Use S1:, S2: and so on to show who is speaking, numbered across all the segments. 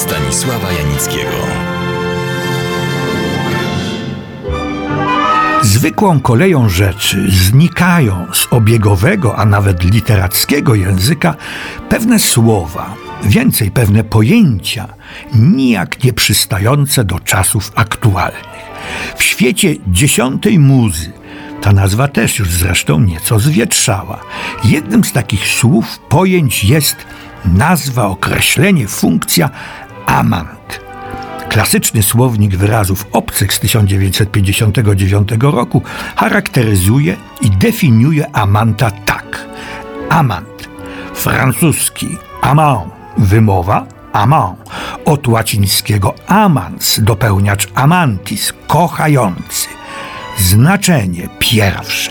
S1: Stanisława Janickiego.
S2: Zwykłą koleją rzeczy znikają z obiegowego, a nawet literackiego języka pewne słowa, więcej pewne pojęcia, nijak nie przystające do czasów aktualnych. W świecie dziesiątej muzy ta nazwa też już zresztą nieco zwietrzała. Jednym z takich słów, pojęć jest nazwa, określenie, funkcja amant. Klasyczny słownik wyrazów obcych z 1959 roku charakteryzuje i definiuje amanta tak. Amant, francuski amant, wymowa amant, od łacińskiego amans, dopełniacz amantis, kochający. Znaczenie pierwsze,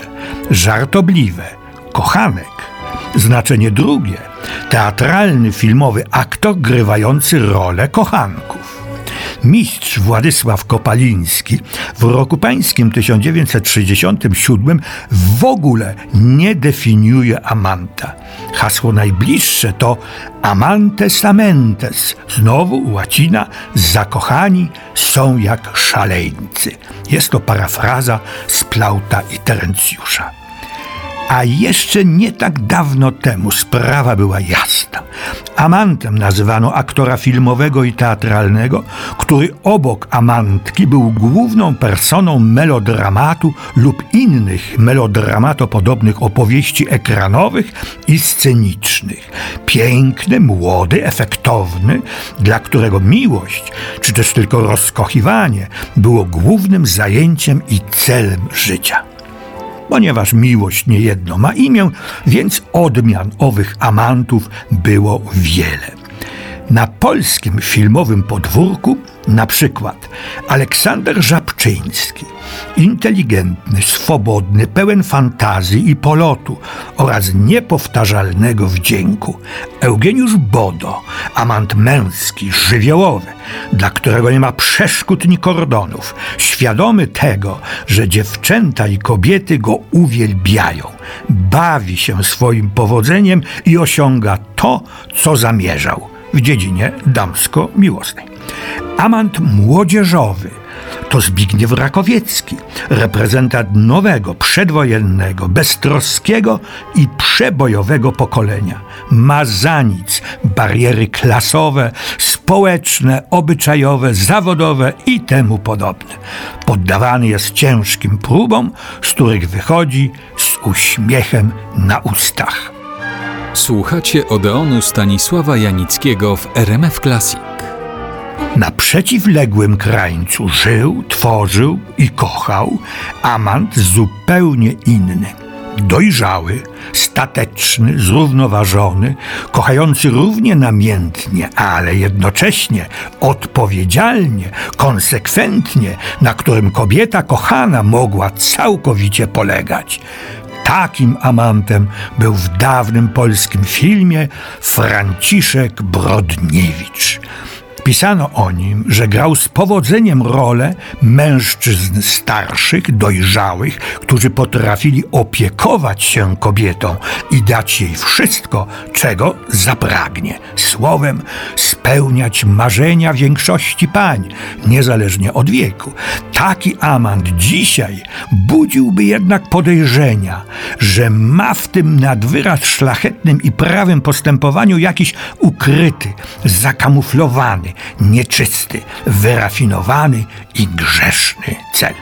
S2: żartobliwe, kochanek. Znaczenie drugie, teatralny, filmowy aktor grywający rolę kochanków. Mistrz Władysław Kopaliński w roku pańskim 1967 w ogóle nie definiuje amanta. Hasło najbliższe to amantes amentes, znowu łacina, zakochani są jak szaleńcy. Jest to parafraza z Plauta i Terencjusza. A jeszcze nie tak dawno temu sprawa była jasna. Amantem nazywano aktora filmowego i teatralnego, który obok amantki był główną personą melodramatu lub innych melodramatopodobnych opowieści ekranowych i scenicznych. Piękny, młody, efektowny, dla którego miłość, czy też tylko rozkochiwanie było głównym zajęciem i celem życia. Ponieważ miłość niejedno ma imię, więc odmian owych amantów było wiele. Na polskim filmowym podwórku na przykład Aleksander Żabczyński, inteligentny, swobodny, pełen fantazji i polotu oraz niepowtarzalnego wdzięku. Eugeniusz Bodo, amant męski, żywiołowy, dla którego nie ma przeszkód ni kordonów, świadomy tego, że dziewczęta i kobiety go uwielbiają, bawi się swoim powodzeniem i osiąga to, co zamierzał w dziedzinie damsko-miłosnej. Amant młodzieżowy to Zbigniew Rakowiecki, reprezentant nowego, przedwojennego, beztroskiego i przebojowego pokolenia. Ma za nic bariery klasowe, społeczne, obyczajowe, zawodowe i temu podobne. Poddawany jest ciężkim próbom, z których wychodzi z uśmiechem na ustach.
S1: Słuchacie Odeonu Stanisława Janickiego w RMF Classic.
S2: Na przeciwległym krańcu żył, tworzył i kochał amant zupełnie inny. Dojrzały, stateczny, zrównoważony, kochający równie namiętnie, ale jednocześnie odpowiedzialnie, konsekwentnie, na którym kobieta kochana mogła całkowicie polegać. Takim amantem był w dawnym polskim filmie Franciszek Brodniewicz. Pisano o nim, że grał z powodzeniem rolę mężczyzn starszych, dojrzałych, którzy potrafili opiekować się kobietą i dać jej wszystko, czego zapragnie. Słowem, spełniać marzenia większości pań, niezależnie od wieku. Taki amant dzisiaj budziłby jednak podejrzenia, że ma w tym nadwyraz szlachetnym i prawym postępowaniu jakiś ukryty, zakamuflowany, nieczysty, wyrafinowany i grzeszny cel.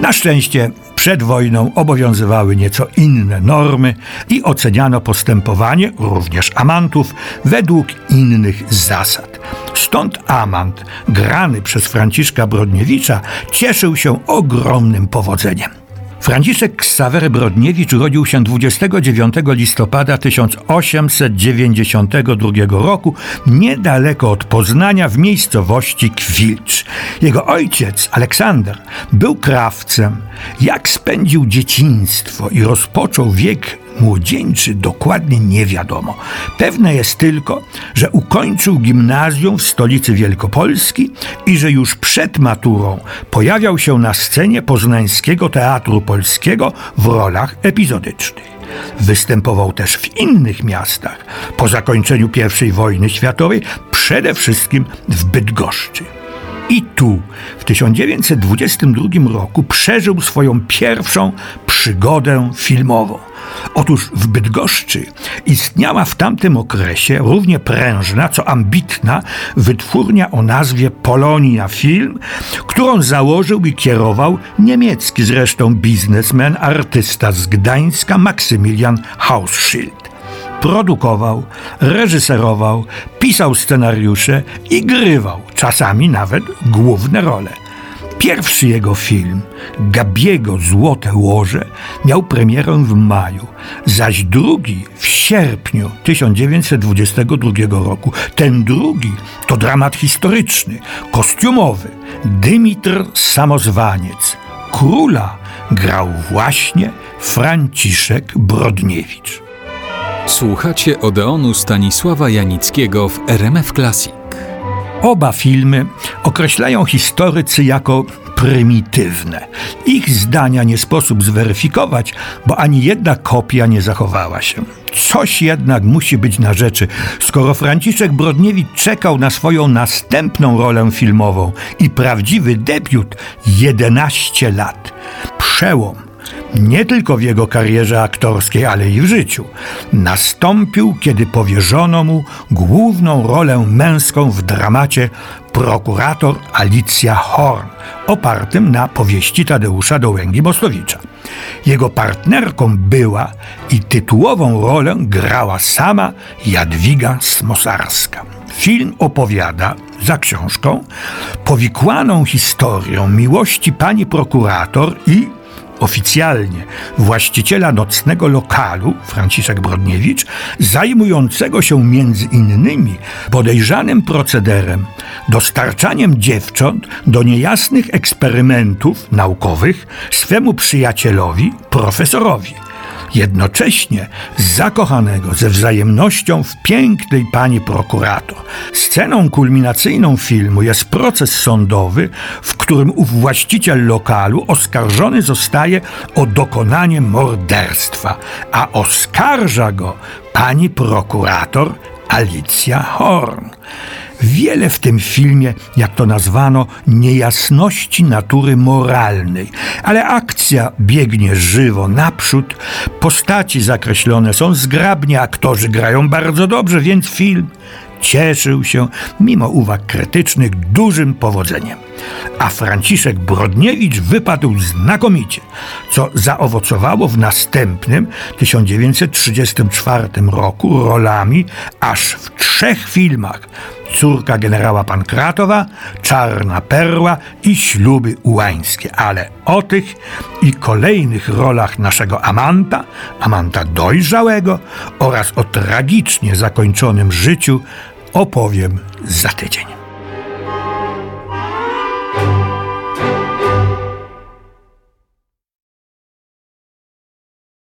S2: Na szczęście przed wojną obowiązywały nieco inne normy i oceniano postępowanie, również amantów, według innych zasad. Stąd amant, grany przez Franciszka Brodniewicza, cieszył się ogromnym powodzeniem. Franciszek Ksawery Brodniewicz urodził się 29 listopada 1892 roku niedaleko od Poznania w miejscowości Kwilcz. Jego ojciec, Aleksander, był krawcem. Jak spędził dzieciństwo i rozpoczął wiek młodzieńczy dokładnie nie wiadomo. Pewne jest tylko, że ukończył gimnazjum w stolicy Wielkopolski i że już przed maturą pojawiał się na scenie Poznańskiego Teatru Polskiego w rolach epizodycznych. Występował też w innych miastach. Po zakończeniu I wojny światowej, przede wszystkim w Bydgoszczy. I tu w 1922 roku przeżył swoją pierwszą przygodę filmową. Otóż w Bydgoszczy istniała w tamtym okresie równie prężna, co ambitna wytwórnia o nazwie Polonia Film, którą założył i kierował niemiecki zresztą biznesmen, artysta z Gdańska Maksymilian Hausschild produkował, reżyserował, pisał scenariusze i grywał, czasami nawet główne role. Pierwszy jego film, Gabiego Złote Łoże, miał premierę w maju, zaś drugi w sierpniu 1922 roku. Ten drugi to dramat historyczny, kostiumowy. Dymitr Samozwaniec. Króla grał właśnie Franciszek Brodniewicz.
S1: Słuchacie Odeonu Stanisława Janickiego w RMF Classic.
S2: Oba filmy określają historycy jako prymitywne. Ich zdania nie sposób zweryfikować, bo ani jedna kopia nie zachowała się. Coś jednak musi być na rzeczy, skoro Franciszek Brodniewicz czekał na swoją następną rolę filmową i prawdziwy debiut 11 lat. Przełom nie tylko w jego karierze aktorskiej, ale i w życiu, nastąpił, kiedy powierzono mu główną rolę męską w dramacie Prokurator Alicja Horn, opartym na powieści Tadeusza Dołęgi-Mostowicza. Jego partnerką była i tytułową rolę grała sama Jadwiga Smosarska. Film opowiada, za książką, powikłaną historią miłości pani prokurator i oficjalnie właściciela nocnego lokalu, Franciszek Brodniewicz, zajmującego się między innymi podejrzanym procederem, dostarczaniem dziewcząt do niejasnych eksperymentów naukowych swemu przyjacielowi, profesorowi jednocześnie zakochanego ze wzajemnością w pięknej pani prokurator. Sceną kulminacyjną filmu jest proces sądowy, w którym ów właściciel lokalu oskarżony zostaje o dokonanie morderstwa, a oskarża go pani prokurator Alicja Horn. Wiele w tym filmie, jak to nazwano, niejasności natury moralnej, ale akcja biegnie żywo naprzód, postaci zakreślone są zgrabnie, aktorzy grają bardzo dobrze, więc film cieszył się, mimo uwag krytycznych, dużym powodzeniem. A Franciszek Brodniewicz wypadł znakomicie, co zaowocowało w następnym 1934 roku rolami aż w trzech filmach Córka generała Pankratowa, Czarna Perła i Śluby Ułańskie. Ale o tych i kolejnych rolach naszego Amanta, Amanta dojrzałego oraz o tragicznie zakończonym życiu opowiem za tydzień.